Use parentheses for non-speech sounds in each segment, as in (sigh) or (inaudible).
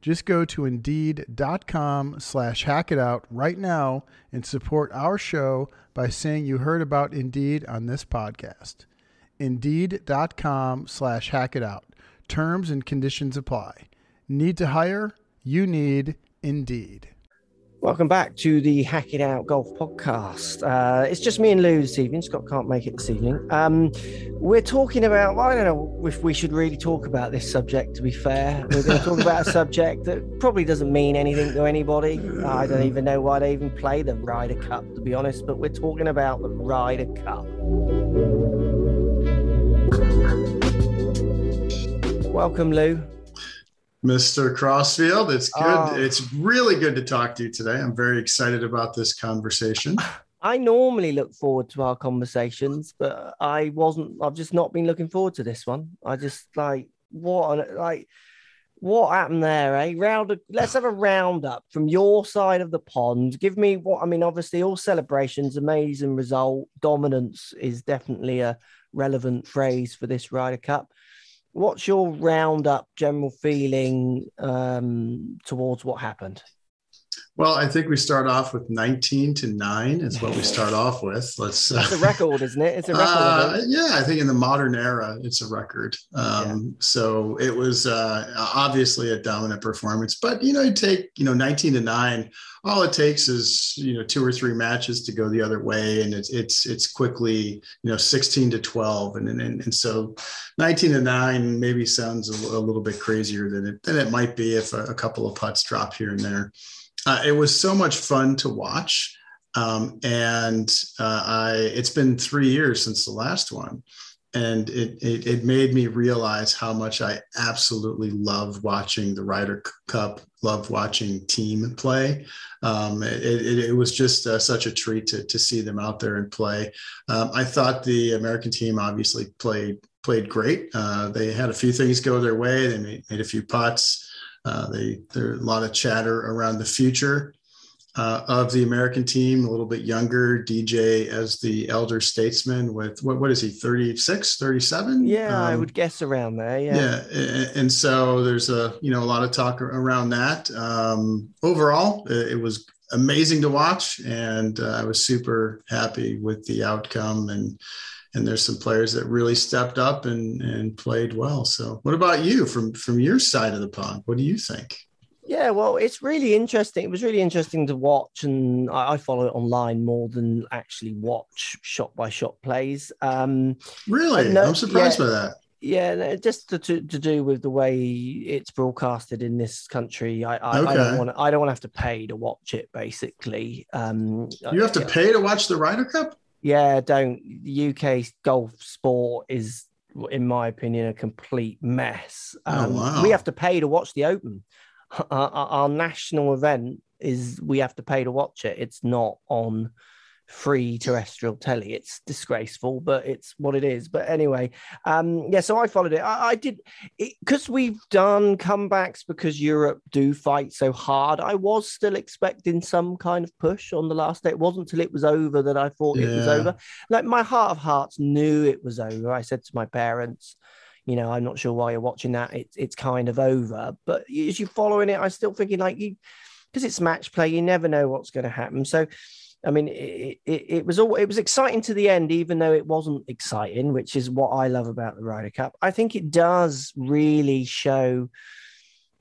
Just go to Indeed.com slash hack it out right now and support our show by saying you heard about Indeed on this podcast. Indeed.com slash hack it out. Terms and conditions apply. Need to hire? You need Indeed. Welcome back to the Hack It Out Golf Podcast. Uh, it's just me and Lou this evening. Scott can't make it this evening. Um, we're talking about, well, I don't know if we should really talk about this subject, to be fair. We're going to talk about a (laughs) subject that probably doesn't mean anything to anybody. I don't even know why they even play the Ryder Cup, to be honest, but we're talking about the Ryder Cup. Welcome, Lou. Mr. Crossfield, it's good. Oh. It's really good to talk to you today. I'm very excited about this conversation. I normally look forward to our conversations, but I wasn't. I've just not been looking forward to this one. I just like what like what happened there, eh? Round. Let's have a roundup from your side of the pond. Give me what I mean. Obviously, all celebrations, amazing result, dominance is definitely a relevant phrase for this Ryder Cup. What's your roundup general feeling um, towards what happened? Well, I think we start off with 19 to 9 is what we start (laughs) off with. Let's It's a record, isn't it? It's a record. Uh, yeah, I think in the modern era, it's a record. Um, So it was uh, obviously a dominant performance. But you know, you take you know 19 to nine. All it takes is you know two or three matches to go the other way, and it's it's it's quickly you know 16 to 12, and and, and so 19 to nine maybe sounds a, a little bit crazier than it than it might be if a, a couple of putts drop here and there. Uh, it was so much fun to watch. Um, and uh, I, it's been three years since the last one, and it, it it made me realize how much I absolutely love watching the Ryder Cup, love watching team play. Um, it, it, it was just uh, such a treat to to see them out there and play. Um, I thought the American team obviously played played great. Uh, they had a few things go their way. They made, made a few putts. Uh, they there's a lot of chatter around the future uh, of the American team, a little bit younger. DJ as the elder statesman with what what is he 36, 37? Yeah, I Um, would guess around there. Yeah. yeah, a- and so there's a you know a lot of talk around that. Um, overall, it it was amazing to watch, and uh, I was super happy with the outcome. And and there's some players that really stepped up and and played well. So, what about you from from your side of the pond? What do you think? Yeah, well, it's really interesting. It was really interesting to watch, and I, I follow it online more than actually watch shot by shot plays. Um, Really, no, I'm surprised yeah. by that. yeah, no, just to, to to do with the way it's broadcasted in this country. I I, I don't want to. I don't want to have to pay to watch it. Basically, um, You have to pay to watch the Ryder Cup. Yeah, don't. The UK golf sport is, in my opinion, a complete mess. Oh, Um, wow. We have to pay to watch the Open. (laughs) Our- our national event is we have to pay to watch it. It's not on free terrestrial telly. It's disgraceful, but it's what it is. But anyway, um, yeah. So I followed it. I, I did because we've done comebacks because Europe do fight so hard. I was still expecting some kind of push on the last day. It wasn't until it was over that I thought it was over. Like my heart of hearts knew it was over. I said to my parents, you know, I'm not sure why you're watching that. It's it's kind of over. But as you're following it, I'm still thinking like you because it's match play, you never know what's going to happen. So I mean, it, it, it was all it was exciting to the end, even though it wasn't exciting, which is what I love about the Ryder Cup. I think it does really show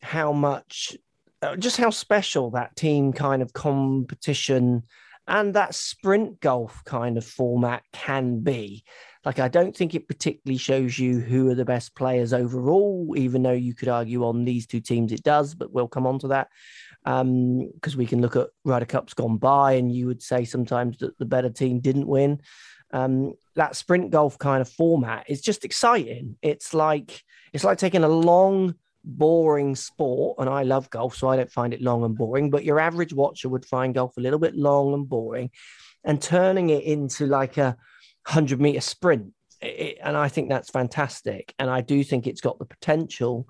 how much uh, just how special that team kind of competition and that sprint golf kind of format can be. Like, I don't think it particularly shows you who are the best players overall, even though you could argue on these two teams it does, but we'll come on to that. Because um, we can look at Ryder Cups gone by, and you would say sometimes that the better team didn't win. Um, that sprint golf kind of format is just exciting. It's like it's like taking a long, boring sport, and I love golf, so I don't find it long and boring. But your average watcher would find golf a little bit long and boring, and turning it into like a 100 meter sprint. It, and I think that's fantastic. And I do think it's got the potential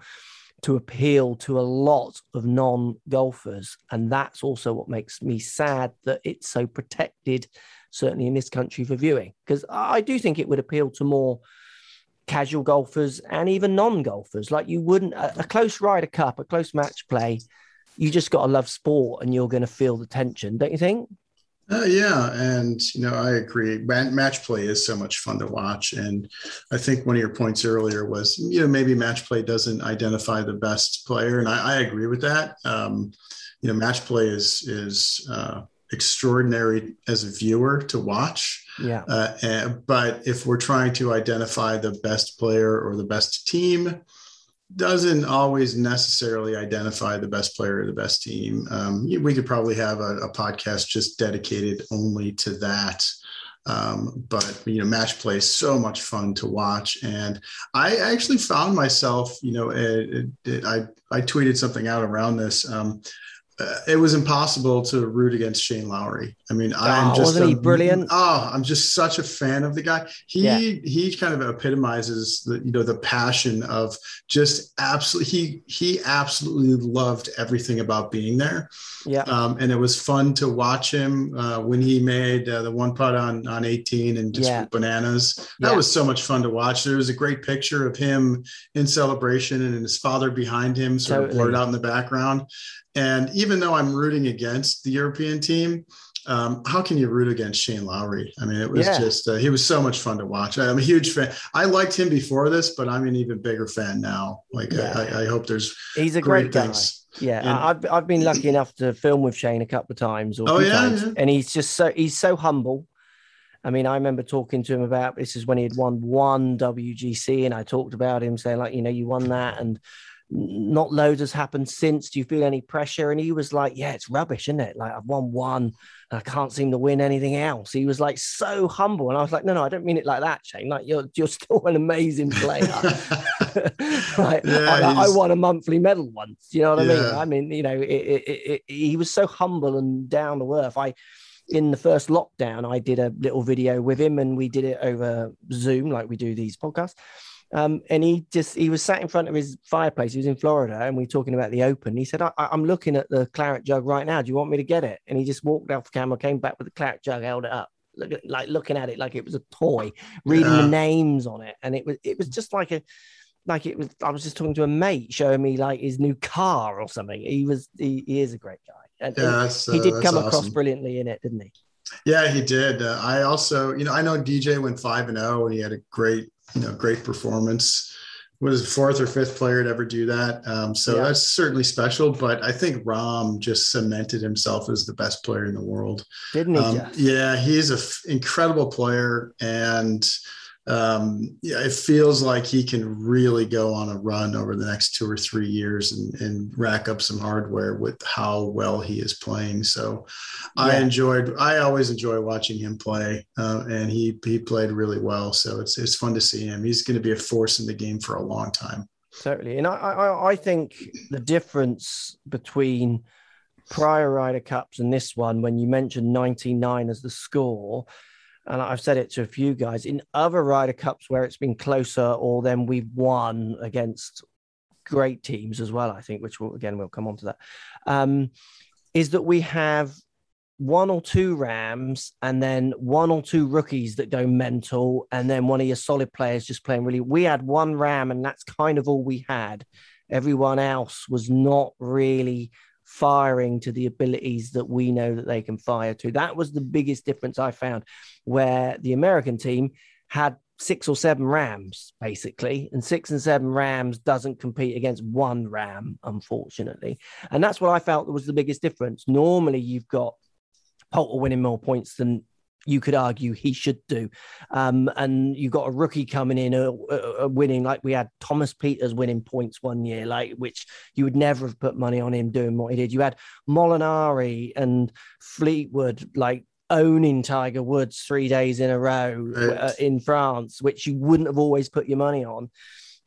to appeal to a lot of non golfers. And that's also what makes me sad that it's so protected, certainly in this country, for viewing. Because I do think it would appeal to more casual golfers and even non golfers. Like you wouldn't, a, a close Ryder Cup, a close match play, you just got to love sport and you're going to feel the tension, don't you think? Uh, yeah, and you know I agree. Match play is so much fun to watch, and I think one of your points earlier was you know maybe match play doesn't identify the best player, and I, I agree with that. Um, you know, match play is is uh, extraordinary as a viewer to watch. Yeah. Uh, and, but if we're trying to identify the best player or the best team, doesn't always necessarily identify the best player or the best team. Um, we could probably have a, a, podcast just dedicated only to that. Um, but you know, match play is so much fun to watch, and I actually found myself, you know, it, it, I I tweeted something out around this. Um, uh, it was impossible to root against Shane Lowry. I mean, oh, I'm just wasn't a, he brilliant? Oh, I'm just such a fan of the guy. He yeah. he kind of epitomizes the you know the passion of just absolutely he he absolutely loved everything about being there. Yeah, um, and it was fun to watch him uh, when he made uh, the one putt on on 18 and just yeah. bananas. That yeah. was so much fun to watch. There was a great picture of him in celebration and his father behind him, sort totally. of blurred out in the background. And even though I'm rooting against the European team, um, how can you root against Shane Lowry? I mean, it was yeah. just, uh, he was so much fun to watch. I'm a huge fan. I liked him before this, but I'm an even bigger fan now. Like, yeah. I, I, hope there's he's a great, great things. Yeah, and, I've I've been lucky enough to film with Shane a couple of times. oh yeah, times, yeah, and he's just so he's so humble. I mean, I remember talking to him about this is when he had won one WGC, and I talked about him saying like, you know, you won that, and not loads has happened since. Do you feel any pressure? And he was like, Yeah, it's rubbish, isn't it? Like I've won one I can't seem to win anything else. He was like so humble. And I was like, No, no, I don't mean it like that, Shane. Like you're you're (laughs) still an amazing player. (laughs) (laughs) like, yeah, I, I, won a monthly medal once. You know what yeah. I mean? I mean, you know, it, it, it, he was so humble and down to earth. I in the first lockdown, I did a little video with him and we did it over Zoom, like we do these podcasts. Um, and he just he was sat in front of his fireplace. He was in Florida, and we were talking about the Open. He said, I, am looking at the claret jug right now. Do you want me to get it?" And he just walked off camera, came back with the claret jug, held it up, look at, like looking at it like it was a toy, reading yeah. the names on it, and it was it was just like a like it was. I was just talking to a mate, showing me like his new car or something. He was he, he is a great guy, and yeah, he, he uh, did come awesome. across brilliantly in it, didn't he? Yeah, he did. Uh, I also, you know, I know DJ went five and zero, oh, and he had a great you know, great performance. Was fourth or fifth player to ever do that. Um, so yeah. that's certainly special. But I think Rahm just cemented himself as the best player in the world. Didn't he? Um, yeah, he's an f- incredible player, and um, yeah, it feels like he can really go on a run over the next two or three years and, and rack up some hardware with how well he is playing. So yeah. I enjoyed, I always enjoy watching him play, uh, and he he played really well. So it's it's fun to see him. He's going to be a force in the game for a long time. Totally, and I I, I think the difference between prior Ryder Cups and this one, when you mentioned 99 as the score and I've said it to a few guys in other Ryder Cups where it's been closer, or then we've won against great teams as well. I think, which will again we'll come on to that. Um, is that we have one or two Rahms and then one or two rookies that go mental, and then one of your solid players just playing really. We had one Rahm, and that's kind of all we had. Everyone else was not really firing to the abilities that we know that they can fire to. That was the biggest difference I found, where the American team had six or seven Rahms basically and six and seven Rahms doesn't compete against one Rahm unfortunately and that's what i felt was the biggest difference normally you've got Poulter winning more points than you could argue he should do. Um, and you've got a rookie coming in, uh, uh, winning like we had Thomas Pieters winning points one year, like which you would never have put money on him doing what he did. You had Molinari and Fleetwood like owning Tiger Woods three days in a row uh, right. uh, in France, which you wouldn't have always put your money on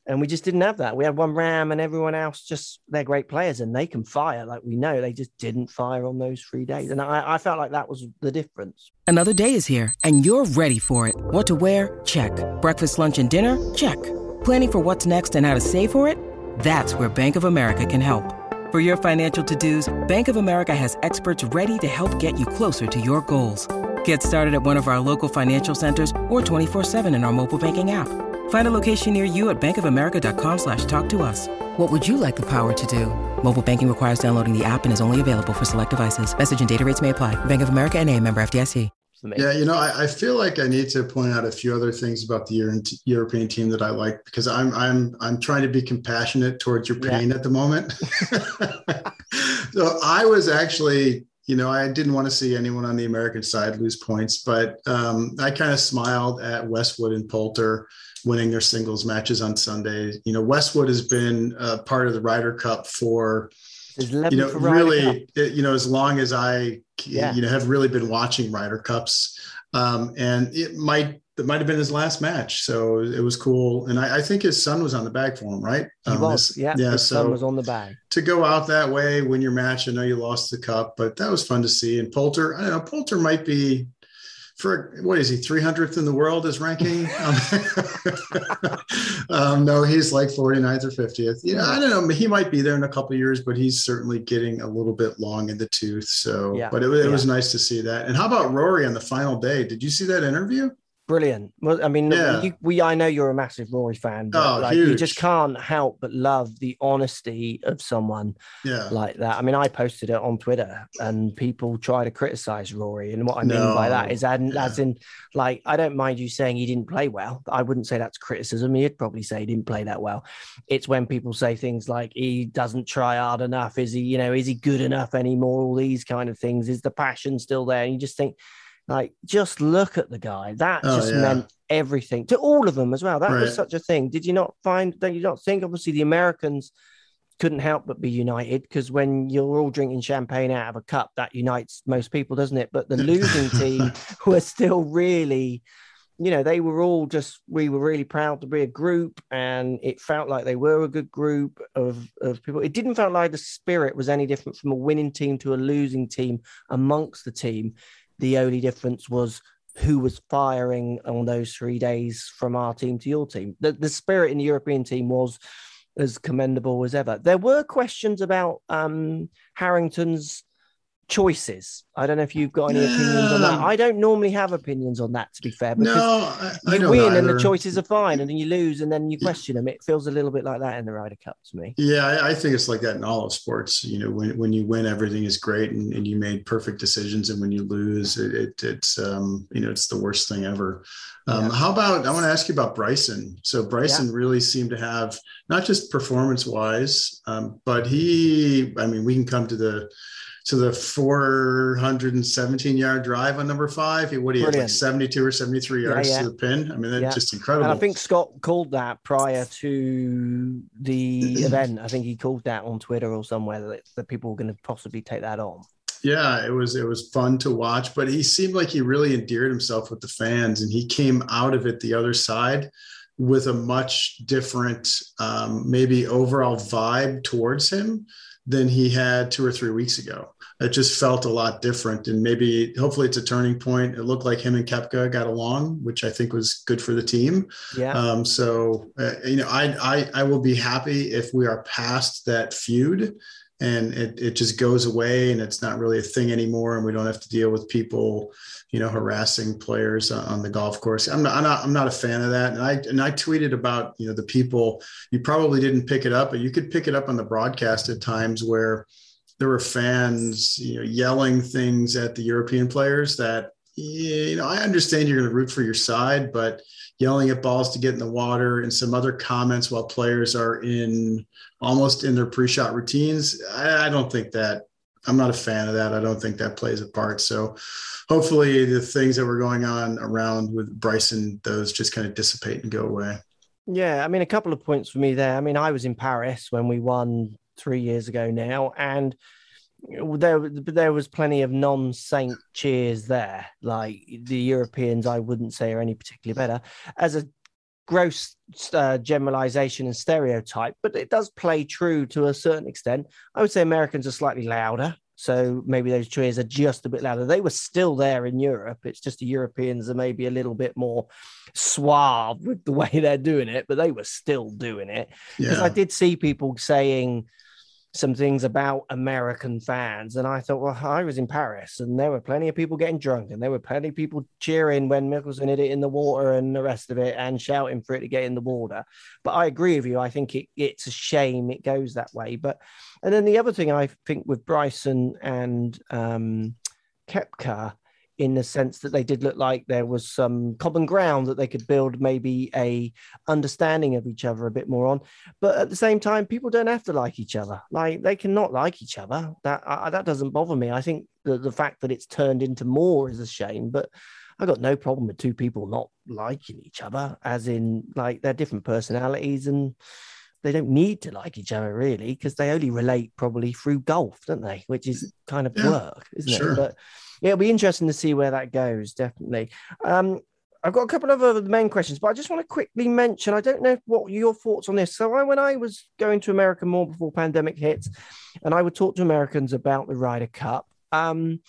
and we just didn't have that. We had one Rahm, and everyone else just they're great players and they can fire, like we know. They just didn't fire on those three days, and I, I felt like that was the difference. Another day is here, and you're ready for it. What to wear? Check. Breakfast, lunch, and dinner? Check. Planning for what's next and how to save for it? That's where Bank of America can help. For your financial to-dos, Bank of America has experts ready to help get you closer to your goals. Get started at one of our local financial centers or 24-7 in our mobile banking app. Find a location near you at bankofamerica.com slash talk to us. What would you like the power to do? Mobile banking requires downloading the app and is only available for select devices. Message and data rates may apply. Bank of America and a member FDIC. Yeah, you know, I, I, feel like I need to point out a few other things about the Euro- European team that I like because I'm I'm I'm trying to be compassionate towards your pain yeah. at the moment. (laughs) so I was actually you know, I didn't want to see anyone on the American side lose points, but um, I kind of smiled at Westwood and Poulter winning their singles matches on Sunday. You know, Westwood has been a part of the Ryder Cup for you know really it, you know as long as I yeah. you know have really been watching Ryder Cups, um, and it might that might have been his last match. So it was cool. And I, I, think his son was on the bag for him, right? He um, was. His, yeah. Yeah. His so son was on the bag. To go out that way, win your match. I know you lost the cup, but that was fun to see. And Poulter, I don't know, Poulter might be for what is he 300th in the world is ranking? Um, (laughs) um, no he's like 49th or 50th yeah i don't know. He might be there in a couple years but he's certainly getting a little bit long in the tooth so yeah. but it, it yeah. was nice to see that. And how about rory on the final day? Did you see that interview brilliant. Well, I mean, yeah. you, we I know you're a massive Rory fan, but oh, like, you just can't help but love the honesty of someone yeah. like that. I mean, I posted it on Twitter, and people try to criticize Rory, and what I mean by that is, and yeah. as in, like, I don't mind you saying he didn't play well. I wouldn't say that's criticism. He'd probably say he didn't play that well. It's when people say things like he doesn't try hard enough. Is he, you know, is he good enough anymore? All these kind of things. Is the passion still there? And you just think like, just look at the guy. That oh, just yeah. meant everything to all of them as well. That right. was such a thing. Did you not find? Don't you not think? Obviously, the Americans couldn't help but be united because when you're all drinking champagne out of a cup, that unites most people, doesn't it? But the losing team (laughs) (laughs) were still really, you know, they were all just, we were really proud to be a group and it felt like they were a good group of, of people. It didn't feel like the spirit was any different from a winning team to a losing team amongst the team. The only difference was who was firing on those three days from our team to your team. The, the spirit in the European team was as commendable as ever. There were questions about um, Harrington's choices. I don't know if you've got any opinions on that. I don't normally have opinions on that, to be fair. Because no, I, I you win and the choices are fine, and then you lose and then you question them. It feels a little bit like that in the Ryder Cup to me. Yeah, I, I think it's like that in all of sports. You know, when, when you win, everything is great and, and you made perfect decisions, and when you lose, it, it it's um, you know it's the worst thing ever. Um, yeah. How about I want to ask you about Bryson. So Bryson yeah. really seemed to have not just performance wise, um, but he. I mean, we can come to the to the 417 yard drive on number five. What do you like 72 or 73 yards yeah, yeah. to the pin? I mean, that's yeah. just incredible. And I think Scott called that prior to the (clears throat) event. I think he called that on Twitter or somewhere that, that people were going to possibly take that on. Yeah, it was it was fun to watch, but he seemed like he really endeared himself with the fans, and he came out of it the other side with a much different, um, maybe overall vibe towards him than he had two or three weeks ago. It just felt a lot different, and maybe hopefully it's a turning point. It looked like him and Koepka got along, which I think was good for the team. Yeah. Um, so uh, you know, I, I I will be happy if we are past that feud and it, it just goes away and it's not really a thing anymore. And we don't have to deal with people you know harassing players on the golf course. I'm not i'm not, I'm not a fan of that. And i and i tweeted about you know the people you probably didn't pick it up but you could pick it up on the broadcast at times where there were fans you know yelling things at the european players that you know, I understand you're going to root for your side, but yelling at balls to get in the water and some other comments while players are in almost in their pre-shot routines, I, I don't think that I'm not a fan of that. I don't think that plays a part. So hopefully the things that were going on around with Bryson, those just kind of dissipate and go away. Yeah, I mean, a couple of points for me there. I mean, I was in Paris when we won three years ago now, and there there was plenty of non-saint cheers there. Like the Europeans, I wouldn't say are any particularly better. As a gross uh, generalization and stereotype, but it does play true to a certain extent. I would say Americans are slightly louder. So maybe those cheers are just a bit louder. They were still there in Europe. It's just the Europeans are maybe a little bit more suave with the way (laughs) they're doing it, but they were still doing it. Because yeah. I did see people saying, some things about American fans. And I thought, well, I was in Paris and there were plenty of people getting drunk and there were plenty of people cheering when Mickelson hit it in the water and the rest of it and shouting for it to get in the water. But I agree with you. I think it, it's a shame it goes that way. But, and then the other thing I think with Bryson and um, Koepka in the sense that they did look like there was some common ground that they could build maybe a understanding of each other a bit more on. But at the same time people don't have to like each other. Like they cannot like each other. That uh, that doesn't bother me. I think the, the fact that it's turned into more is a shame but i got no problem with two people not liking each other as in like they're different personalities and they don't need to like each other really because they only relate probably through golf don't they which is kind of yeah, work isn't sure. it but yeah, it'll be interesting to see where that goes. Definitely. Um, I've got a couple of other main questions, but I just want to quickly mention. I don't know what your thoughts on this. So, I, when I was going to America more before pandemic hit, and I would talk to Americans about the Ryder Cup, um,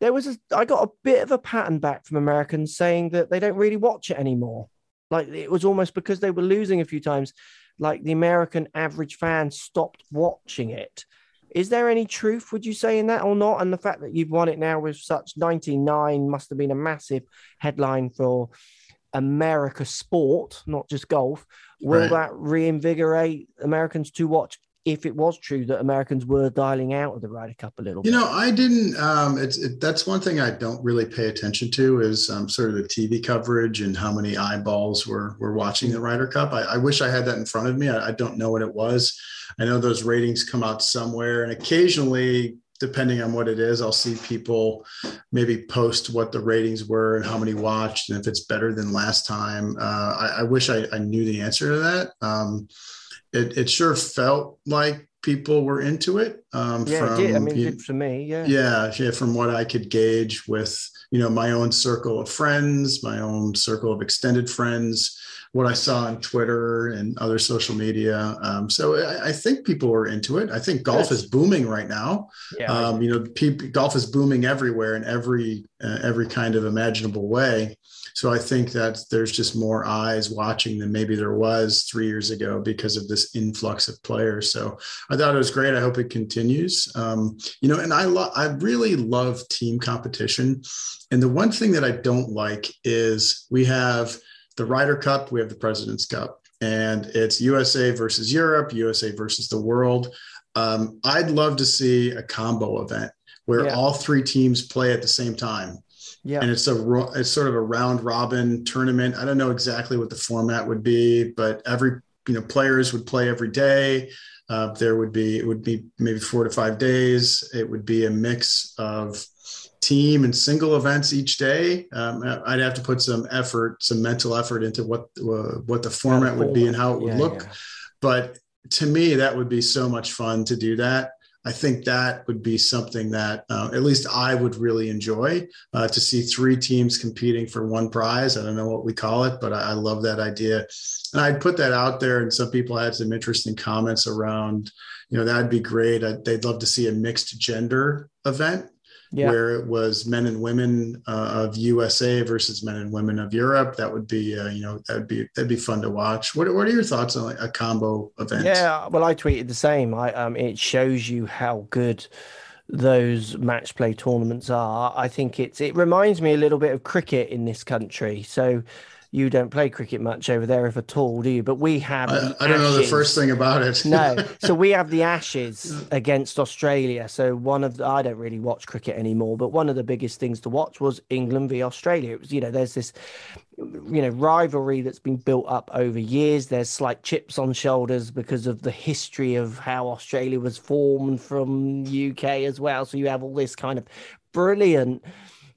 there was a, I got a bit of a pattern back from Americans saying that they don't really watch it anymore. Like it was almost because they were losing a few times, like the American average fan stopped watching it. Is there any truth, would you say, in that or not? And the fact that you've won it now with such 99 must have been a massive headline for America sport, not just golf. Will right. that reinvigorate Americans to watch if it was true that Americans were dialing out of the Ryder Cup a little. bit, You know, I didn't. Um, it's it, that's one thing I don't really pay attention to is um, sort of the TV coverage and how many eyeballs were were watching the Ryder Cup. I, I wish I had that in front of me. I, I, don't know what it was. I know those ratings come out somewhere, and occasionally. Depending on what it is, I'll see people maybe post what the ratings were and how many watched, and if it's better than last time. Uh, I, I, wish I, I, knew the answer to that. Um, it, it sure felt like people were into it. Um, yeah, from, it did. I mean, it for me. Yeah. Yeah. Yeah. From what I could gauge with, you know, my own circle of friends, my own circle of extended friends, what I saw on Twitter and other social media. Um, so I, I, think people were into it. I think golf is booming right now. Yeah. Um, you know, people, golf is booming everywhere in every uh, every kind of imaginable way. So I think that there's just more eyes watching than maybe there was three years ago because of this influx of players. So I thought it was great. I hope it continues. Um, you know, and I lo- I really love team competition. And the one thing that I don't like is we have the Ryder Cup, we have the President's Cup, and it's USA versus Europe, USA versus the world. Um, I'd love to see a combo event where yeah. all three teams play at the same time. Yeah. And it's a it's sort of a round robin tournament. I don't know exactly what the format would be, but every you know players would play every day. Uh, there would be it would be maybe four to five days. It would be a mix of team and single events each day. Um, I'd have to put some effort, some mental effort into what uh, what the format would be and how it would yeah, look. Yeah. But to me, that would be so much fun to do that. I think that would be something that uh, at least I would really enjoy uh, to see three teams competing for one prize. I don't know what we call it, but I, I, love that idea. And I'd put that out there, and some people had some interesting comments around, you know, that'd be great. I, they'd love to see a mixed gender event yeah. where it was men and women uh, of USA versus men and women of Europe. That would be, uh, you know, that would be that'd be fun to watch. What, what are your thoughts on like a combo event? Yeah, well, I tweeted the same. I um, it shows you how good those match play tournaments are. I think it's it reminds me a little bit of cricket in this country. So you don't play cricket much over there, if at all, do you? But we have. I, I don't know the first thing about it. no, (laughs) so we have the Ashes against Australia. So one of the, I don't really watch cricket anymore, but one of the biggest things to watch was England v Australia. It was you know there's this you know rivalry that's been built up over years. There's slight chips on shoulders because of the history of how Australia was formed from UK as well. So you have all this kind of brilliant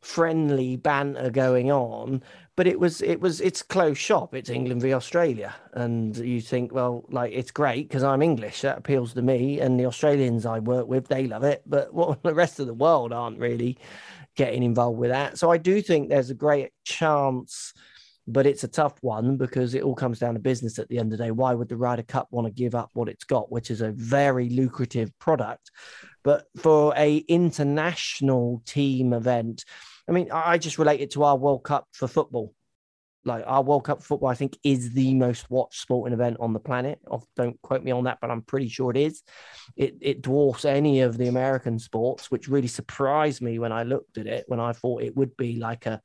friendly banter going on but it was it was it's close shop. It's england v australia. And you think well like it's great because i'm english. That appeals to me. And the australians i work with they love it. But (laughs) what the rest of the world aren't really getting involved with that. So i do think there's a great chance but it's a tough one because it all comes down to business at the end of the day. Why would the ryder cup want to give up what it's got which is a very lucrative product? But for a international team event I mean, I just relate it to our World Cup for football. Like our World Cup football, I think is the most watched sporting event on the planet. Don't quote me on that, but I'm pretty sure it is. It it dwarfs any of the American sports, which really surprised me when I looked at it. When I thought it would be like a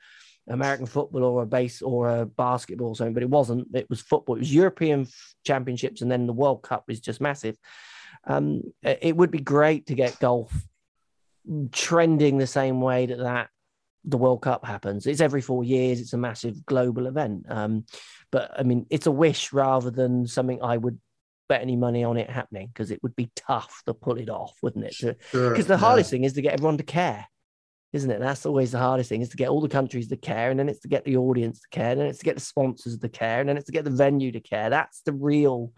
American football or a base or a basketball or something, but it wasn't. It was football. It was European championships, and then the World Cup is just massive. Um, it would be great to get golf trending the same way that that the World Cup happens. It's every four years. It's a massive global event. Um, but I mean, it's a wish rather than something I would bet any money on it happening because it would be tough to pull it off, wouldn't it? Because sure, the hardest thing is to get everyone to care, isn't it? That's always the hardest thing is to get all the countries to care, and then it's to get the audience to care, and then it's to get the sponsors to care, and then it's to get the venue to care. That's the real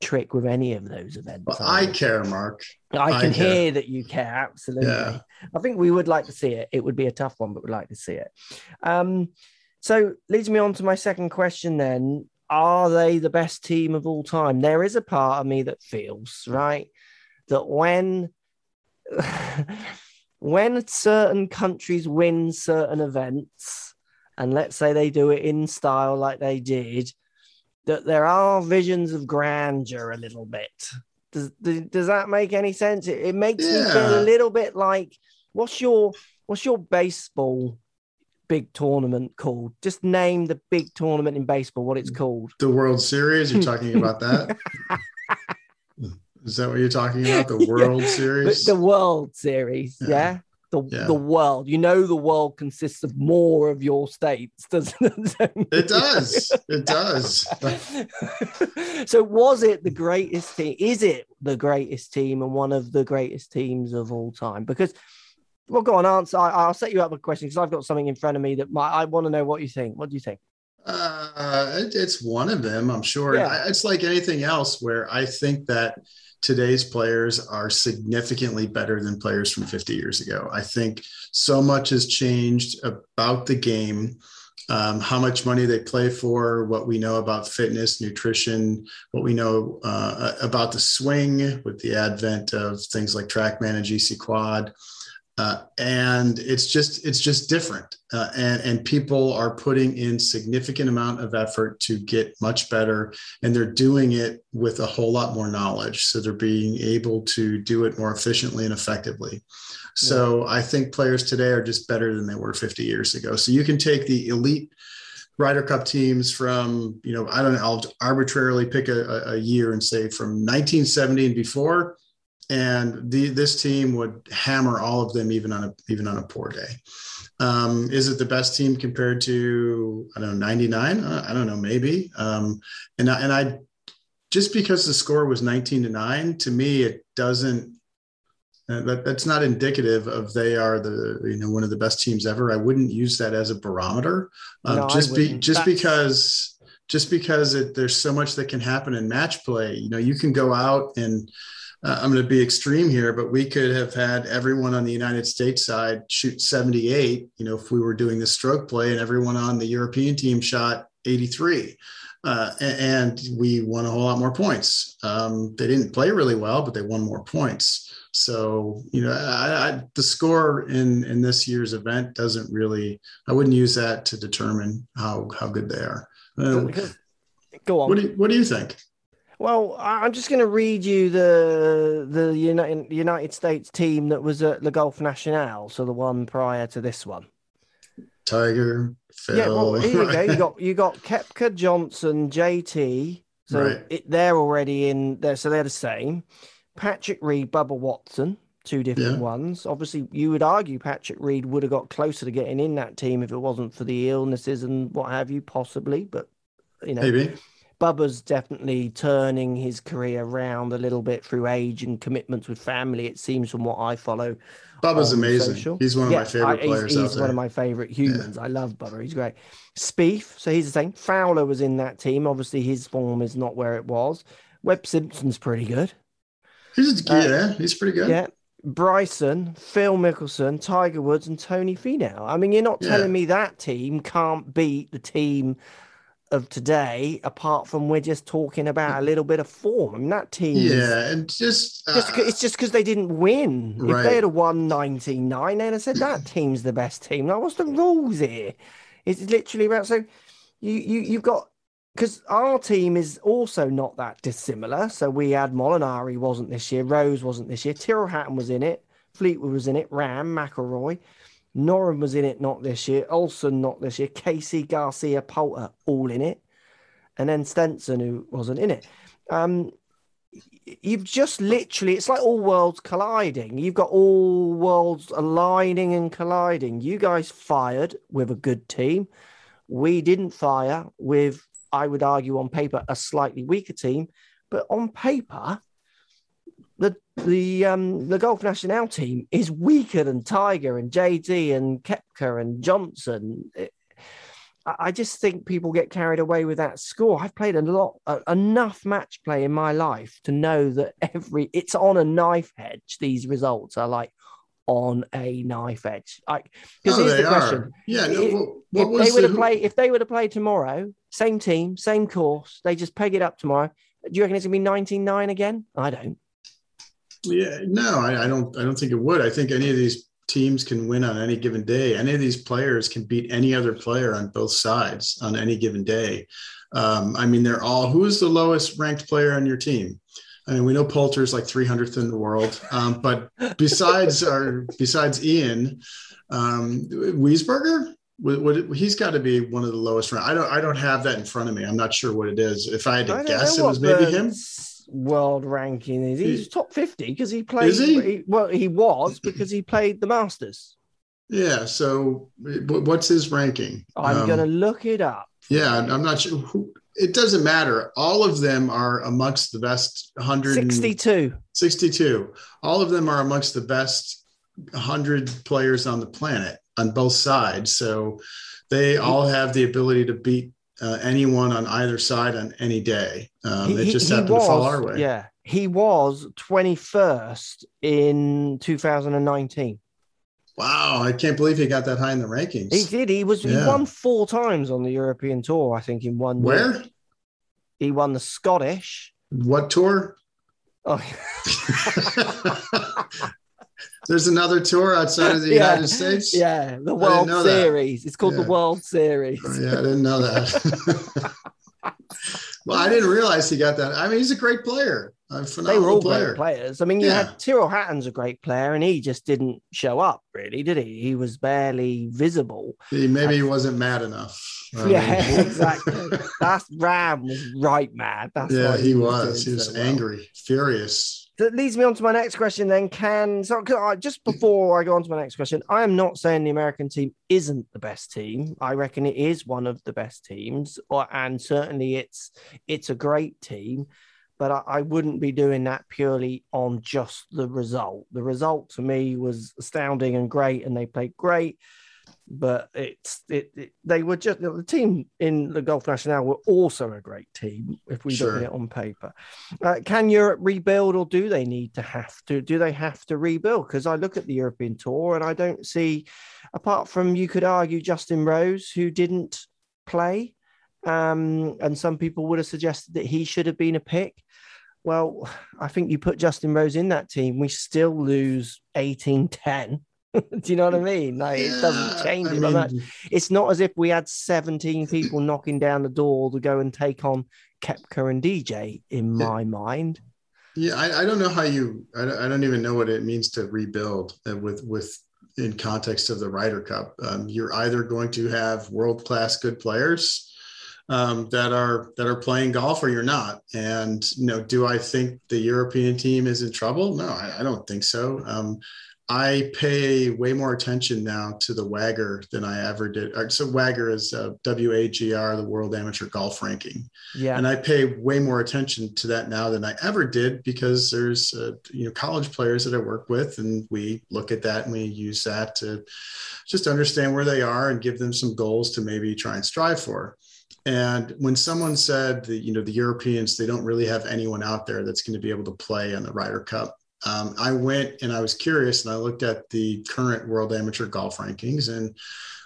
trick with any of those events. I care, Mark. I can I hear that you care. Absolutely. Yeah. I think we would like to see it. It would be a tough one, but we'd like to see it. Um, so leads me on to my second question then. Are they the best team of all time? There is a part of me that feels, right, that when (laughs) when certain countries win certain events, and let's say they do it in style like they did, that there are visions of grandeur a little bit. Does does that make any sense? It, it makes yeah. me feel a little bit like what's your what's your baseball big tournament called? Just name the big tournament in baseball. What it's called? The World Series. You're talking (laughs) about that. (laughs) Is that what you're talking about? The (laughs) World yeah. Series? The, the World Series, yeah. yeah the yeah. the world. You know, the world consists of more of your states, (laughs) doesn't it? it does. It does. (laughs) so, was it the greatest team? Is it the greatest team and one of the greatest teams of all time? Because, well, go on, answer. I, will set you up a question because I've got something in front of me that my, I want to know what you think. What do you think? Uh, it, it's one of them, I'm sure. Yeah. It's like anything else where I think that today's players are significantly better than players from 50 years ago. I think so much has changed about the game. Um, how much money they play for, what we know about fitness, nutrition, what we know uh, about the swing with the advent of things like TrackMan and GC Quad. Uh, and it's just it's just different. Uh, and and people are putting in significant amount of effort to get much better and they're doing it with a whole lot more knowledge. So they're being able to do it more efficiently and effectively. So yeah. i think players today are just better than they were 50 years ago. So you can take the elite Ryder Cup teams from, you know, I don't know, I'll arbitrarily pick a, a year and say from 1970 and before, and the, this team would hammer all of them even on a even on a poor day. Um, is it the best team compared to I don't know 99? I don't know, maybe. Um, and I, and I just because the score was 19 to nine, to me it doesn't. Uh, that, that's not indicative of they are the you know one of the best teams ever. I wouldn't use that as a barometer. Um, no, just be just that's... because just because it, there's so much that can happen in match play. You know, you can go out and uh, I'm going to be extreme here, but we could have had everyone on the United States side shoot 78, you know, if we were doing the stroke play, and everyone on the European team shot 83. Uh, and we won a whole lot more points. Um, they didn't play really well, but they won more points. So you know, I, I, the score in in this year's event doesn't really. I wouldn't use that to determine how how good they are. Uh, Go on. What do you, what do you think? Well, I'm just going to read you the the United United States team that was at the Golf National, so the one prior to this one. Tiger, Phil. Yeah, well, here you go. You got you got Koepka, Johnson, JT. So Right. it, they're already in there. So they're the same. Patrick Reed, Bubba Watson, two different Yeah. ones. Obviously, you would argue Patrick Reed would have got closer to getting in that team if it wasn't for the illnesses and what have you, possibly. But you know, Maybe. Bubba's definitely turning his career around a little bit through age and commitments with family. It seems from what I follow. Bubba's amazing. social. He's one of Yeah, my favorite I- he's- players He's, out there. one of my favorite humans. I love Bubba. He's great. Spieth, so he's the same. Fowler was in that team. Obviously, his form is not where it was. Webb Simpson's pretty good. He's Uh, yeah, he's pretty good. Yeah. Bryson, Phil Mickelson, Tiger Woods, and Tony Finau. I mean, you're not Yeah. telling me that team can't beat the team of today, apart from we're just talking about a little bit of form. I mean, that team is Yeah, and just, just uh, 'cause- it's just because they didn't win. If they had a won 99, they'd have said that team's the best team. Like, what's the rules here? It's literally about so you you you've got because our team is also not that dissimilar. So we had Molinari wasn't this year, Rose wasn't this year, Tyrrell Hatton was in it, Fleetwood was in it, Rahm, McIlroy, Noren was in it not this year, Olesen not this year, Casey, Garcia, Poulter all in it, and then Stenson who wasn't in it. Um, you've just literally it's like all worlds colliding. You've got all worlds aligning and colliding. You guys fired with a good team. We didn't fire with i would argue on paper a slightly weaker team. But on paper the um the golf national team is weaker than tiger and jd and Koepka and johnson It- I just think people get carried away with that score. I've played a lot, uh, enough match play in my life to know that every it's on a knife edge. These results are like on a knife edge. Like because oh, here's the are. question: Yeah, no, If- what if they would the, have played, if they would have played tomorrow, same team, same course, they just peg it up tomorrow. Do you reckon it's gonna be 19-9 again? I don't. Yeah, no, I, I don't. I don't think it would. I think any of these teams can win on any given day. Any of these players can beat any other player on both sides on any given day. Um, I mean, they're all. Who is the lowest ranked player on your team? I mean, we know Poulter's like 300th in the world, um, but besides our besides Ian, um, Wiesberger, what, what, he's got to be one of the lowest ranked. I don't. I don't have that in front of me. I'm not sure what it is. If I had to don't guess, it was maybe him. World ranking is he's top fifty because he played. Is he? Well, he was (clears throat) because he played the Masters. Yeah. So, what's his ranking? I'm Um, gonna look it up. Yeah, I'm I'm not sure. Who, it doesn't matter. All of them are amongst the best 162. 62. All of them are amongst the best 100 players on the planet on both sides. So they all have the ability to beat uh, anyone on either side on any day. Um, He- it just happened to fall our way. Yeah, he was 21st in 2019. Wow, I can't believe he got that high in the rankings. He did. He was. He won four times on the European Tour. I think in one. year. Where? He won the Scottish. What tour? Oh, (laughs) (laughs) There's another tour outside of the (laughs) Yeah. United States. yeah, the World know that. Series. It's called Yeah. the World Series. Oh, yeah, I didn't know that. (laughs) well, I didn't realize he got that. I mean, he's a great player, a They were all player. great players. I mean, you Yeah. had Tyrrell Hatton's a great player, and he just didn't show up, really, did he? He was barely visible. He, maybe he wasn't mad enough. I yeah, mean, (laughs) exactly. That's Rahm was right mad. That's yeah, why he doing was. He was so well. angry, furious. That leads me on to my next question. Then, can so I, just before I go on to my next question, I am not saying the American team isn't the best team. I reckon it is one of the best teams, or and certainly it's it's a great team. But I, I wouldn't be doing that purely on just the result. The result to me was astounding and great, and they played great. But it's it, it they were just the team in the Golf National were also a great team if we look Sure. at it on paper. Uh, can Europe rebuild, or do they need to have to? Do they have to rebuild? Because I look at the European Tour and I don't see, apart from you could argue Justin Rose, who didn't play, um, and some people would have suggested that he should have been a pick. Well, I think you put Justin Rose in that team, we still lose 18 10. (laughs) Do you know what I mean? Like it doesn't change I it by much. It's not as if we had 17 people knocking down the door to go and take on Koepka and DJ, in Yeah. my mind. Yeah, I, I don't know how you. I don't, I don't even know what it means to rebuild uh, with with in context of the Ryder Cup. Um, you're either going to have world class good players um, that are that are playing golf, or you're not. And you know, do I think the European team is in trouble? No, I, I don't think so. Um, I pay way more attention now to the WAGR than I ever did. So WAGR is uh, WAGR, the World Amateur Golf Ranking. Yeah. And I pay way more attention to that now than I ever did because there's uh, you know college players that I work with, and we look at that and we use that to just understand where they are and give them some goals to maybe try and strive for. And when someone said that you know the Europeans they don't really have anyone out there that's going to be able to play on the Ryder Cup um, I went and I was curious and I looked at the current world amateur golf rankings and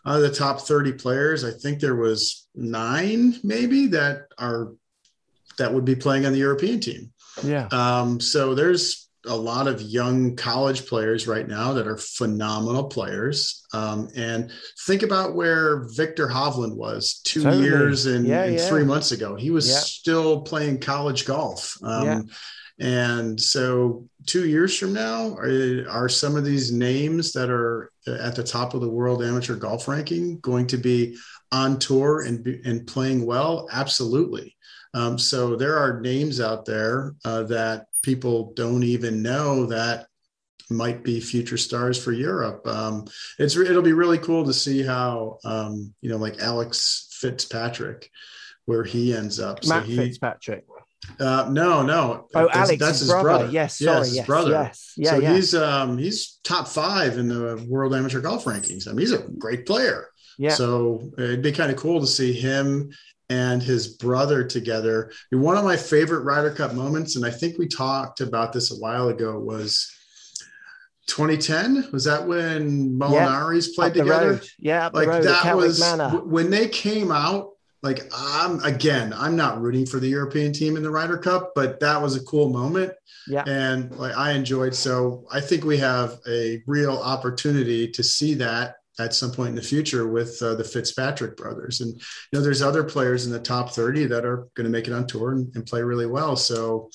out of the top 30 players, I think there was nine maybe that are that would be playing on the European team. Yeah. Um, so there's a lot of young college players right now that are phenomenal players. Um, and think about where Viktor Hovland was two totally. years and, yeah, and yeah. three months ago. He was yeah. still playing college golf. Um, and so, two years from now, are, are some of these names that are at the top of the world amateur golf ranking going to be on tour and, and playing well? Absolutely. Um, so, there are names out there uh, that people don't even know that might be future stars for Europe. Um, it's it'll be really cool to see how um, you know like Alex Fitzpatrick, where he ends up. Matt so he, Fitzpatrick. Uh, no, no. Oh, that's, Alex, that's his brother. brother. Yes, sorry, yes, yes, brother. Yes, yeah, so yeah. he's um he's top five in the world amateur golf rankings. I mean, he's a great player. Yeah. So it'd be kind of cool to see him and his brother together. One of my favorite Ryder Cup moments, and I think we talked about this a while ago, was 2010. Was that when Molinari's yeah, played together? Road. Yeah, like that was Manor. when they came out like I'm again, I'm not rooting for the European team in the Ryder Cup, but that was a cool moment. Yeah. And like I enjoyed. So I think we have a real opportunity to see that at some point in the future with uh, the Fitzpatrick brothers. And you know, there's other players in the top 30 that are going to make it on tour and, and play really well. So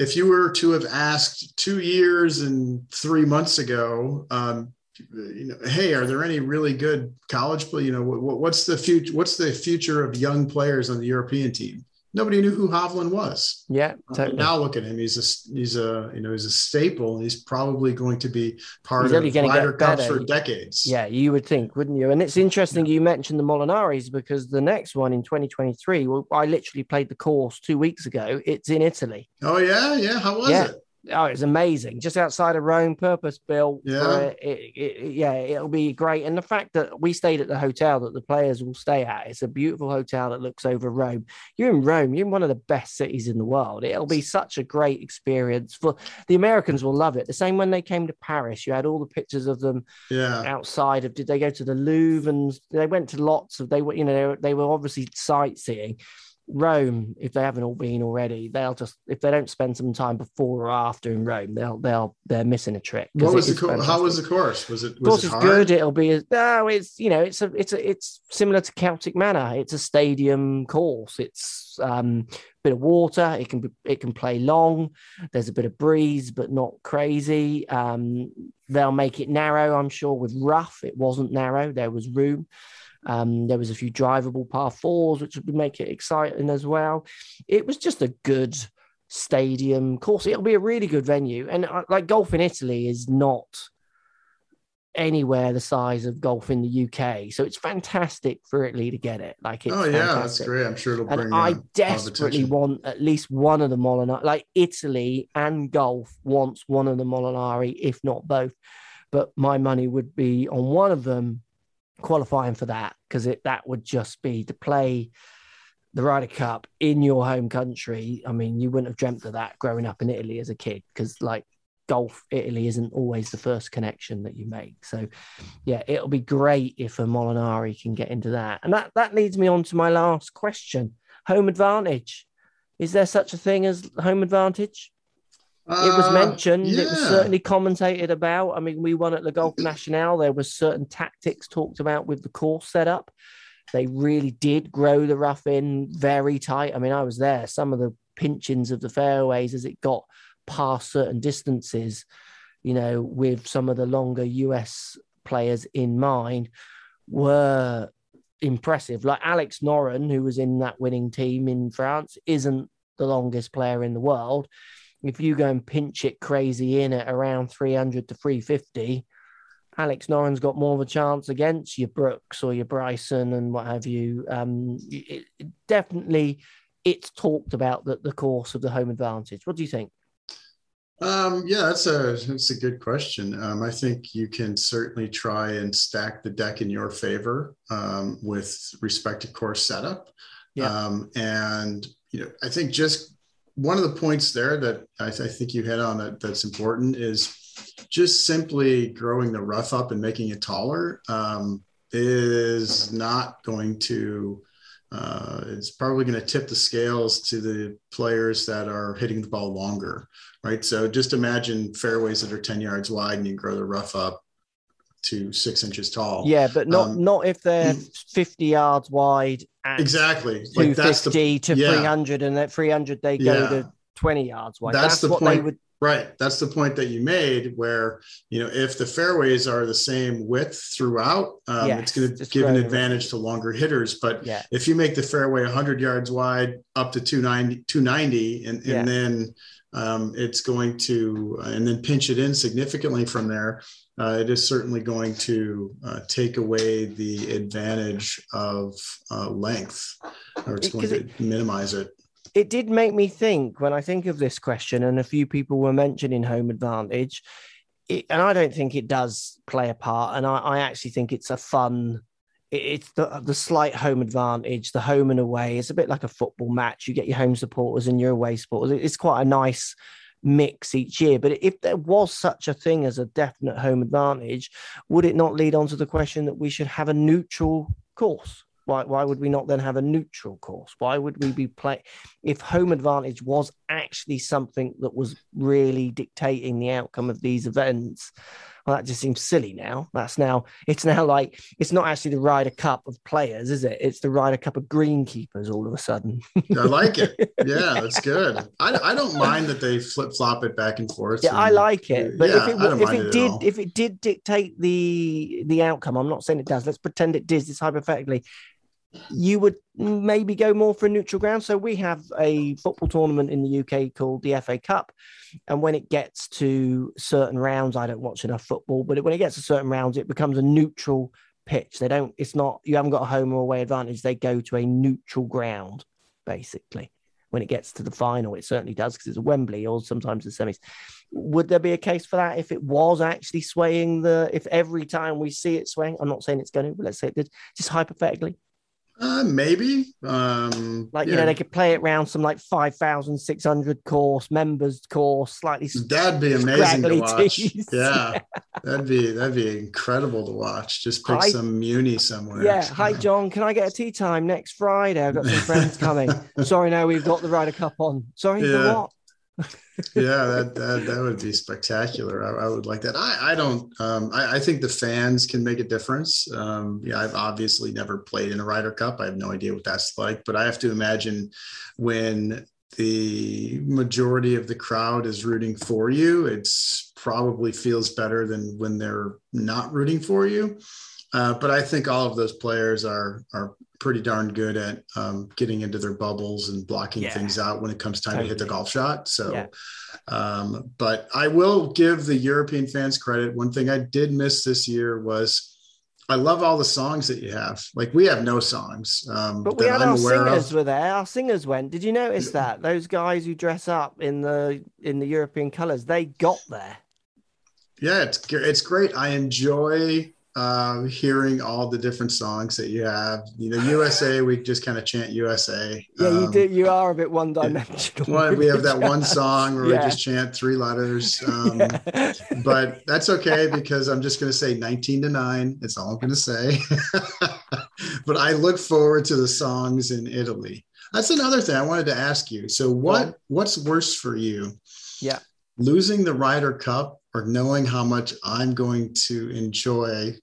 if you were to have asked two years and three months ago, um, you know, hey, are there any really good college play? You know, what, what's the future? What's the future of young players on the European team? Nobody knew who Hovland was. Yeah, uh, totally. now look at him. He's a he's a you know he's a staple, he's probably going to be part he's of Ryder Cups for decades. Yeah, you would think, wouldn't you? And it's interesting you mentioned the Molinaris because the next one in 2023, well, I literally played the course two weeks ago. It's in Italy. Oh yeah, yeah. How was yeah. it? Oh, it's amazing. Just outside of Rome, purpose built. Yeah. It, it, yeah, it'll be great. And the fact that we stayed at the hotel that the players will stay at, it's a beautiful hotel that looks over Rome. You're in Rome, you're in one of the best cities in the world. It'll be such a great experience for the Americans will love it. The same when they came to Paris, you had all the pictures of them yeah. outside of did they go to the Louvre and they went to lots of they were, you know, they were, they were obviously sightseeing Rome, if they haven't all been already, they'll just if they don't spend some time before or after in Rome, they'll they'll they're missing a trick. What was the co- how was the course? Was it was course it it's good. It'll be no, it's you know it's a it's a it's similar to Celtic Manor. It's a stadium course. It's um a bit of water. It can be it can play long. There's a bit of breeze, but not crazy. Um, they'll make it narrow. I'm sure with rough, it wasn't narrow. There was room. Um, there was a few drivable par fours, which would make it exciting as well. It was just a good stadium course. It'll be a really good venue, and uh, like golf in Italy is not anywhere the size of golf in the UK. So it's fantastic for Italy to get it. Like it's oh yeah, fantastic. that's great. I'm sure it'll bring. And I desperately want at least one of the Molinari. Like Italy and golf wants one of the Molinari, if not both. But my money would be on one of them qualifying for that because that would just be to play the Ryder Cup in your home country. I mean, you wouldn't have dreamt of that growing up in Italy as a kid because like golf, Italy isn't always the first connection that you make. So yeah, it'll be great if a Molinari can get into that. And that that leads me on to my last question. Home advantage. Is there such a thing as home advantage? It was uh, mentioned. Uh, yeah. It was certainly commentated about. I mean, we won at the Golf National. There was certain tactics talked about with the course setup. They really did grow the rough in very tight. I mean, I was there. Some of the pinchings of the fairways as it got past certain distances, you know, with some of the longer US players in mind were impressive. Like Alex Noren, who was in that winning team in France, isn't the longest player in the world. If you go and pinch it crazy in at around 300 to 350, Alex Noren's got more of a chance against your Brooks or your Bryson and what have you. Um, it, it definitely, it's talked about that the course of the home advantage. What do you think? Um, yeah, that's a that's a good question. Um, I think you can certainly try and stack the deck in your favor um, with respect to course setup. Yeah. Um, and you know, I think just one of the points there that I, I think you hit on that that's important is just simply growing the rough up and making it taller um, is not going to uh, it's probably going to tip the scales to the players that are hitting the ball longer, right? So just imagine fairways that are 10 yards wide and you grow the rough up to six inches tall. Yeah, but not Um, not if they're 50 yards wide Exactly. Like that's 250 the to yeah. 300, and at 300 they go Yeah. to 20 yards wide. That's That's, the what they point. would. Right. That's the point that you made, where you know if the fairways are the same width throughout, um, Yes, it's going to give an advantage to longer hitters. But Yeah, if you make the fairway 100 yards wide up to 290, 290 and, and Yeah. then um, it's going to, and then pinch it in significantly from there, uh, it is certainly going to uh, take away the advantage of uh, length, or it's going to minimize it. it did make me think when I think of this question, and a few people were mentioning home advantage, it, and I don't think it does play a part. And I, I actually think it's a fun it's the the slight home advantage, the home and away. It's a bit like a football match. You get your home supporters and your away supporters. It's quite a nice mix each year. But if there was such a thing as a definite home advantage, would it not lead on to the question that we should have a neutral course? Why, why would we not then have a neutral course? Why would we be play if home advantage was actually something that was really dictating the outcome of these events? Well, that just seems silly now. That's now it's now like it's not actually the Ryder Cup of players, is it? It's the Ryder Cup of greenkeepers all of a sudden. I like it. (laughs) Yeah, that's good. I, I don't mind that they flip flop it back and forth. Yeah, I like it, but Yeah, if it I don't if mind it it did if it did dictate the the outcome, I'm not saying it does. Let's pretend it did. This hypothetically, you would maybe go more for a neutral ground. So we have a football tournament in the UK called the FA Cup, and when it gets to certain rounds, I don't watch enough football, but when it gets to certain rounds, it becomes a neutral pitch. They don't. It's not. You haven't got a home or away advantage. They go to a neutral ground, basically. When it gets to the final, it certainly does because it's a Wembley or sometimes the semis. Would there be a case for that if it was actually swaying the? If every time we see it swaying, I'm not saying it's going to, but let's say it did, just hypothetically, Uh, maybe. Um, like you yeah, know, they could play it round some like five thousand six hundred course members course, slightly. that'd be amazing to watch. tees. (laughs) Yeah, that'd be that'd be incredible to watch. Just pick Hi- some muni somewhere. Yeah. (laughs) Hi, John. Can I get a tea time next Friday? I've got some (laughs) friends coming. Sorry, no, we've got the Ryder Cup on. Sorry, Yeah. for what? Yeah, that, that that would be spectacular. I, I would like that. I I don't. Um, I, I think the fans can make a difference. Um, yeah, I've obviously never played in a Ryder Cup. I have no idea what that's like, but I have to imagine when the majority of the crowd is rooting for you, it's probably feels better than when they're not rooting for you. Uh, but I think all of those players are are pretty darn good at um, getting into their bubbles and blocking Yeah. things out when it comes time to hit the golf shot. So, Yeah. um, but I will give the European fans credit. One thing I did miss this year was I love all the songs that you have. Like we have no songs, um, But we had I'm our singers of. were there. Our singers went. Did you notice that? Those guys who dress up in the in the European colours, they got there. Yeah, it's it's great. I enjoy um, hearing all the different songs that you have. You know, USA, (laughs) we just kind of chant USA. Yeah, you Um, do. You are a bit one dimensional. One, (laughs) we have that one song where Yeah. we just chant three letters. Um, (laughs) Yeah. but that's okay because I'm just going to say 19 to 9. That's all I'm going to say. but I look forward to the songs in Italy. That's another thing I wanted to ask you. So what what's worse for you? Yeah. Losing the Ryder Cup or knowing how much I'm going to enjoy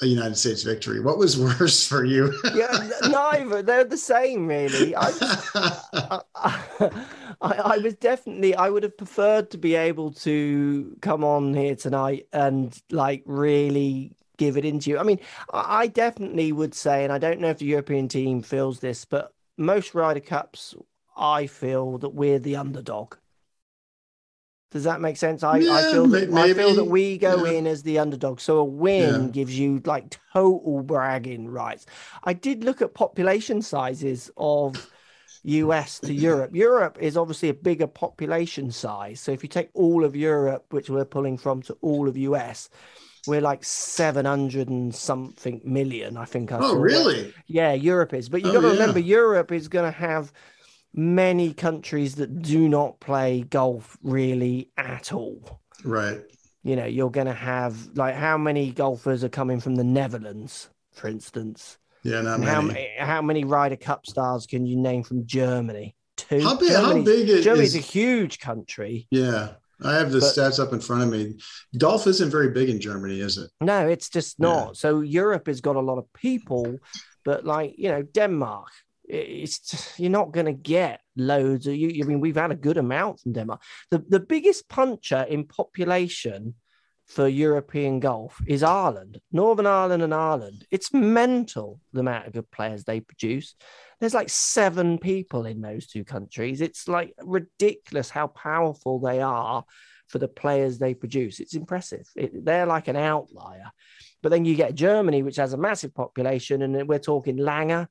a United States victory? What was (laughs) worse for you? yeah, neither. They're the same, really. I, (laughs) I, I, I was definitely. I would have preferred to be able to come on here tonight and like really give it into you. I mean, I definitely would say, and I don't know if the European team feels this, but most Ryder Cups, I feel that we're the underdog. Does that make sense? I, yeah, I feel that maybe. I feel that we go yeah. in as the underdog. So a win yeah. gives you like total bragging rights. I did look at population sizes of US to Europe. Europe is obviously a bigger population size. So if you take all of Europe, which we're pulling from, to all of US, we're like 700 and something million, I think. I oh, really? Yeah, Europe is. But you've oh, got to remember, Europe is going to have many countries that do not play golf really at all. Right. You know, you're going to have like how many golfers are coming from the Netherlands, for instance? Yeah, not how many. How many Ryder Cup stars can you name from Germany? Two. How big? Germany's, how big is Germany's a huge country. Yeah, I have the but, stats up in front of me. Golf isn't very big in Germany, is it? No, it's just not. Yeah. So Europe has got a lot of people, but like you know, Denmark, it's you're not going to get loads of you. I mean, we've had a good amount from Denmark. The the biggest puncher in population for European golf is Ireland, Northern Ireland and Ireland. It's mental the amount of good players they produce. There's like seven people in those two countries. It's like ridiculous how powerful they are for the players they produce. It's impressive. It, they're like an outlier. But then you get Germany, which has a massive population, and we're talking Langer,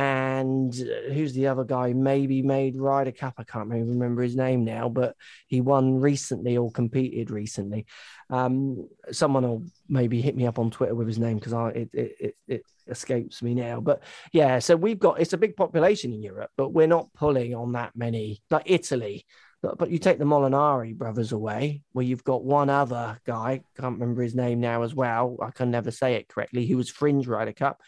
and uh, who's the other guy? Maybe made Ryder Cup. I can't remember his name now, but he won recently or competed recently. Um, someone will maybe hit me up on Twitter with his name because it, it, it it escapes me now. But yeah, so we've got it's a big population in Europe, but we're not pulling on that many like Italy. But you take the Molinari brothers away, where you've got one other guy, can't remember his name now as well. I can never say it correctly. He was fringe Ryder Cup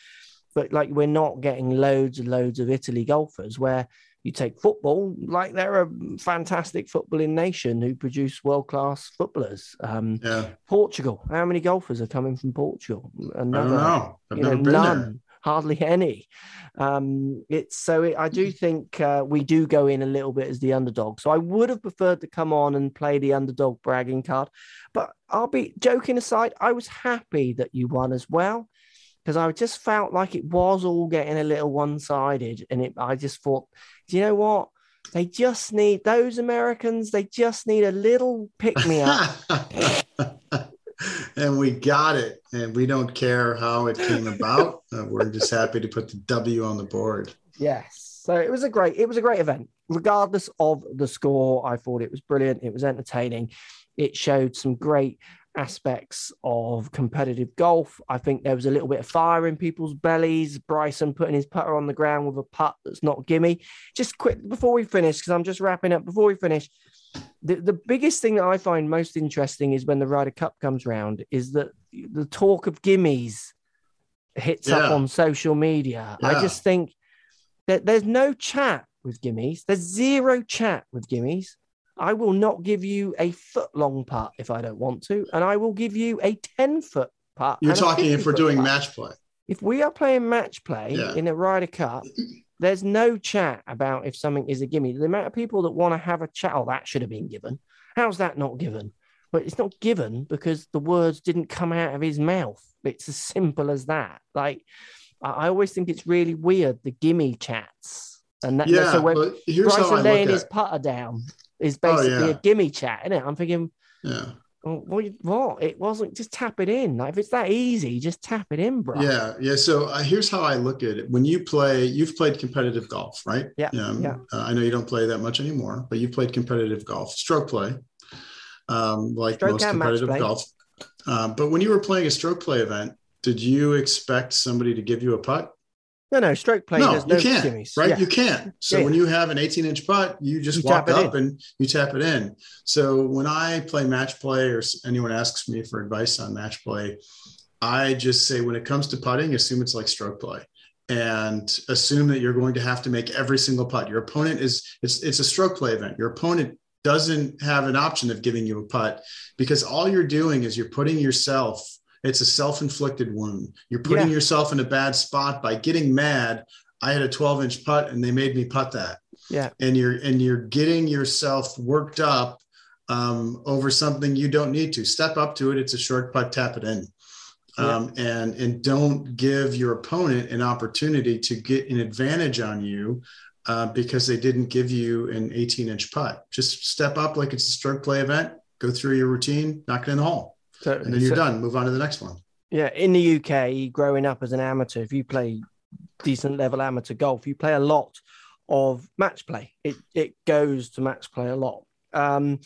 but like we're not getting loads and loads of Italy golfers where you take football, like they're a fantastic footballing nation who produce world class footballers. Um, yeah. Portugal, how many golfers are coming from Portugal? Another, I don't know. I've you know, none, there. hardly any. Um, it's so it, I do think uh, we do go in a little bit as the underdog. So I would have preferred to come on and play the underdog bragging card, but I'll be joking aside. I was happy that you won as well because I just felt like it was all getting a little one sided. And it, I just thought, do you know what? They just need those Americans, they just need a little pick me up. (laughs) and we got it. And we don't care how it came about. Uh, we're just happy to put the W on the board. Yes. So it was a great, it was a great event. Regardless of the score, I thought it was brilliant. It was entertaining. It showed some great aspects of competitive golf. I think there was a little bit of fire in people's bellies. Bryson putting his putter on the ground with a putt that's not gimme. Just quick before we finish, because I'm just wrapping up. Before we finish, the, the biggest thing that I find most interesting is when the Ryder Cup comes round, is that the talk of gimmies hits yeah. up on social media. Yeah. I just think that there's no chat with gimmies. There's zero chat with gimmies. I will not give you a foot long putt if I don't want to, and I will give you a 10 foot putt. You're talking if we're doing putt. match play. If we are playing match play yeah. in a Ryder Cup, there's no chat about if something is a gimme. The amount of people that want to have a chat, oh, that should have been given. How's that not given? But it's not given because the words didn't come out of his mouth. It's as simple as that. Like, I always think it's really weird the gimme chats. And that, yeah, so when Bryson laying his putter down, is basically oh, yeah. a gimme chat, isn't it? I'm thinking, yeah. what, what? It wasn't just tap it in. Like if it's that easy, just tap it in, bro. Yeah, yeah. So uh, here's how I look at it. When you play, you've played competitive golf, right? Yeah. Um, yeah. Uh, I know you don't play that much anymore, but you've played competitive golf, stroke play, um, like stroke most competitive golf. Um, but when you were playing a stroke play event, did you expect somebody to give you a putt? No, no, stroke play. No, no you can't, right? Yeah. You can't. So yeah, when you have an 18 inch putt, you just you walk up in. and you tap it in. So when I play match play or anyone asks me for advice on match play, I just say when it comes to putting, assume it's like stroke play and assume that you're going to have to make every single putt. Your opponent is it's it's a stroke play event. Your opponent doesn't have an option of giving you a putt because all you're doing is you're putting yourself it's a self-inflicted wound. You're putting yeah. yourself in a bad spot by getting mad. I had a 12 inch putt and they made me putt that. Yeah. And you're and you're getting yourself worked up um, over something you don't need to. Step up to it. It's a short putt, tap it in. um, and and don't give your opponent an opportunity to get an advantage on you uh, because they didn't give you an 18 inch putt. Just step up like it's a stroke play event, go through your routine, knock it in the hole, so, and then you're so, done. Move on to the next one. Yeah, in the UK, growing up as an amateur, if you play decent level amateur golf, you play a lot of match play. It it goes to match play a lot. Um,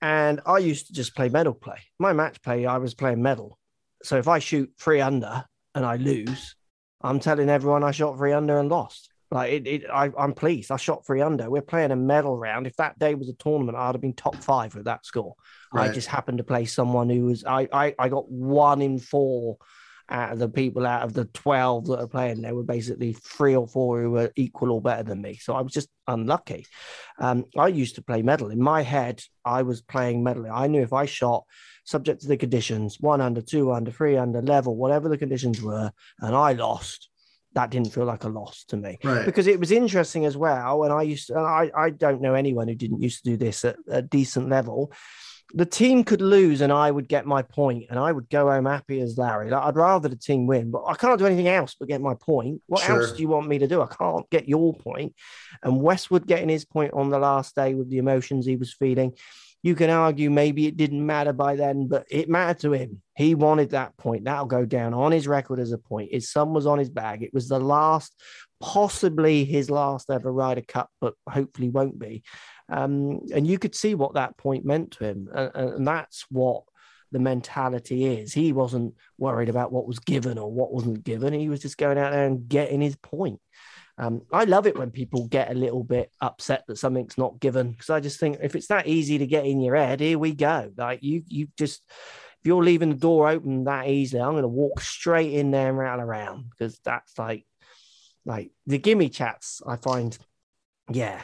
and I used to just play medal play. My match play, I was playing medal. So if I shoot three under and I lose, I'm telling everyone I shot three under and lost. Like it, it I, am pleased. I shot three under. We're playing a medal round. If that day was a tournament, I'd have been top five with that score. Right. I just happened to play someone who was I, I I got one in four out of the people out of the 12 that are playing, there were basically three or four who were equal or better than me. So I was just unlucky. Um, I used to play medal. In my head, I was playing medal. I knew if I shot subject to the conditions, one under, two under, three under, level, whatever the conditions were, and I lost, that didn't feel like a loss to me right. because it was interesting as well. And I used to, I, I don't know anyone who didn't used to do this at a decent level the team could lose and I would get my point and I would go home happy as Larry. Like, I'd rather the team win, but I can't do anything else but get my point. What sure. else do you want me to do? I can't get your point. And Westwood getting his point on the last day with the emotions he was feeling. You can argue maybe it didn't matter by then, but it mattered to him. He wanted that point. That'll go down on his record as a point. His son was on his bag. It was the last, possibly his last ever Ryder Cup, but hopefully won't be. Um, and you could see what that point meant to him. And, and that's what the mentality is. He wasn't worried about what was given or what wasn't given. He was just going out there and getting his point. Um, I love it when people get a little bit upset that something's not given because I just think if it's that easy to get in your head, here we go. Like you, you just if you're leaving the door open that easily, I'm going to walk straight in there and rattle around because that's like like the gimme chats. I find, yeah,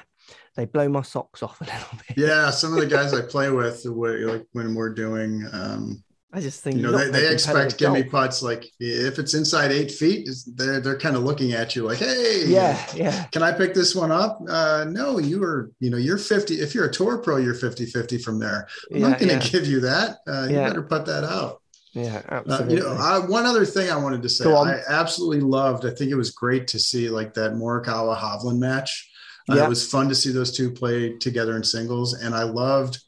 they blow my socks off a little bit. Yeah, some of the guys I (laughs) play with, like when we're doing, um, I just think you know they, they expect gimme putts like if it's inside eight feet, they're they're kind of looking at you like, hey, yeah, yeah, can I pick this one up? Uh, no, you are, you know, you're 50. If you're a tour pro, you're 50 50 from there. I'm yeah, not going to yeah. give you that. Uh, you yeah. better put that out. Yeah, absolutely. Uh, you know, I, one other thing I wanted to say, I absolutely loved. I think it was great to see like that Morikawa Hovland match. Uh, it was fun to see those two play together in singles, and I loved,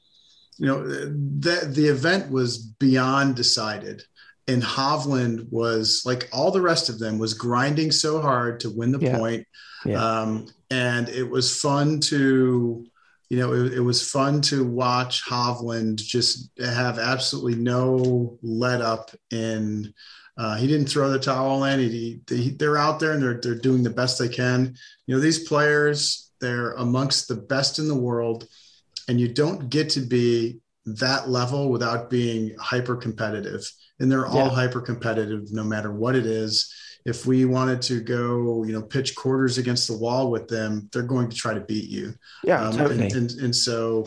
you know, the the event was beyond decided, and Hovland was like all the rest of them was grinding so hard to win the yeah. point. Yeah. Um, and it was fun to, you know, it, it was fun to watch Hovland just have absolutely no let up in. Uh, he didn't throw the towel in. He, he, they're out there and they're they're doing the best they can. You know, these players they're amongst the best in the world. And you don't get to be that level without being hyper competitive. And they're all yeah. hyper competitive no matter what it is. If we wanted to go, you know, pitch quarters against the wall with them, they're going to try to beat you. Yeah, um, totally. And, and, and so,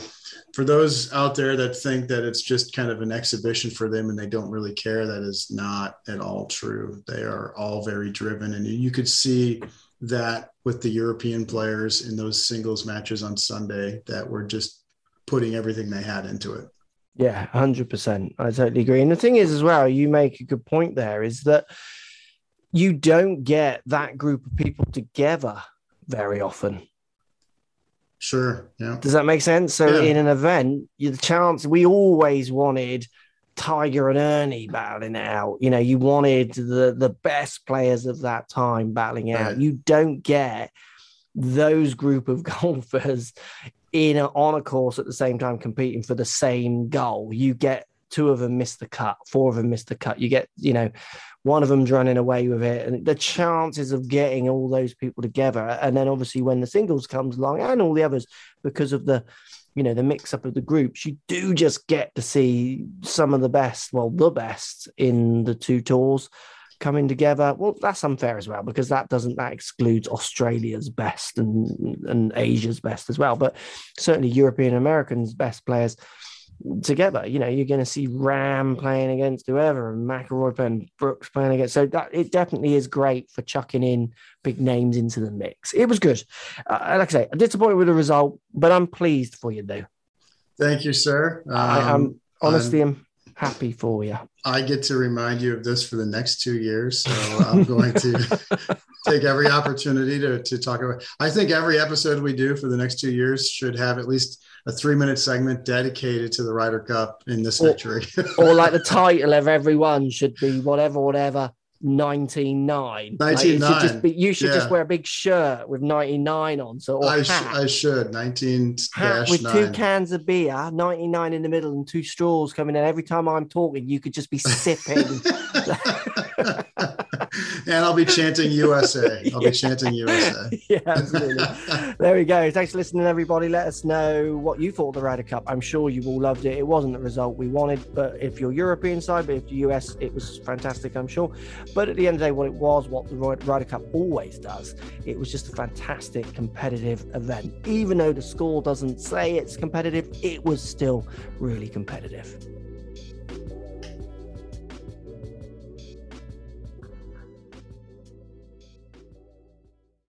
for those out there that think that it's just kind of an exhibition for them and they don't really care, that is not at all true. They are all very driven, and you could see that with the European players in those singles matches on Sunday that were just putting everything they had into it. Yeah, 100%. I totally agree. And the thing is, as well, you make a good point there is that you don't get that group of people together very often. Sure. Yeah. Does that make sense? So, yeah. in an event, the chance we always wanted Tiger and Ernie battling it out. You know, you wanted the the best players of that time battling out. Right. You don't get those group of (laughs) golfers in a, on a course at the same time competing for the same goal. You get two of them miss the cut, four of them miss the cut. You get, you know, one of them's running away with it, and the chances of getting all those people together, and then obviously when the singles comes along and all the others, because of the you know the mix up of the groups you do just get to see some of the best well the best in the two tours coming together well that's unfair as well because that doesn't that excludes australia's best and and asia's best as well but certainly european americans best players together. You know, you're going to see Rahm playing against whoever, and McIlroy and Brooks playing against. So that it definitely is great for chucking in big names into the mix. It was good. Uh, like I say, I'm disappointed with the result, but I'm pleased for you though. Thank you, sir. Um, I, am honestly, I'm, happy for you. I get to remind you of this for the next two years. So I'm going to (laughs) take every opportunity to, to talk about. I think every episode we do for the next two years should have at least a three minute segment dedicated to the Ryder Cup in this Or- century. (laughs) or like the title of every one should be whatever, whatever. 99. Like, it should 99, just be, you should just wear a big shirt with 99 on. So, or I, sh- I should 19 hat with two cans of beer, 99 in the middle, and two straws coming in. Every time I'm talking, you could just be sipping. (laughs) (laughs) and I'll be chanting USA. (laughs) I'll be chanting USA. (laughs) yeah, absolutely. there we go. Thanks for listening, everybody. Let us know what you thought of the Ryder Cup. I'm sure you all loved it. It wasn't the result we wanted, but if you're European side, but if the US, it was fantastic, I'm sure. But at the end of the day, what it was, what the Ry- Ryder Cup always does, it was just a fantastic competitive event. Even though the score doesn't say it's competitive, it was still really competitive.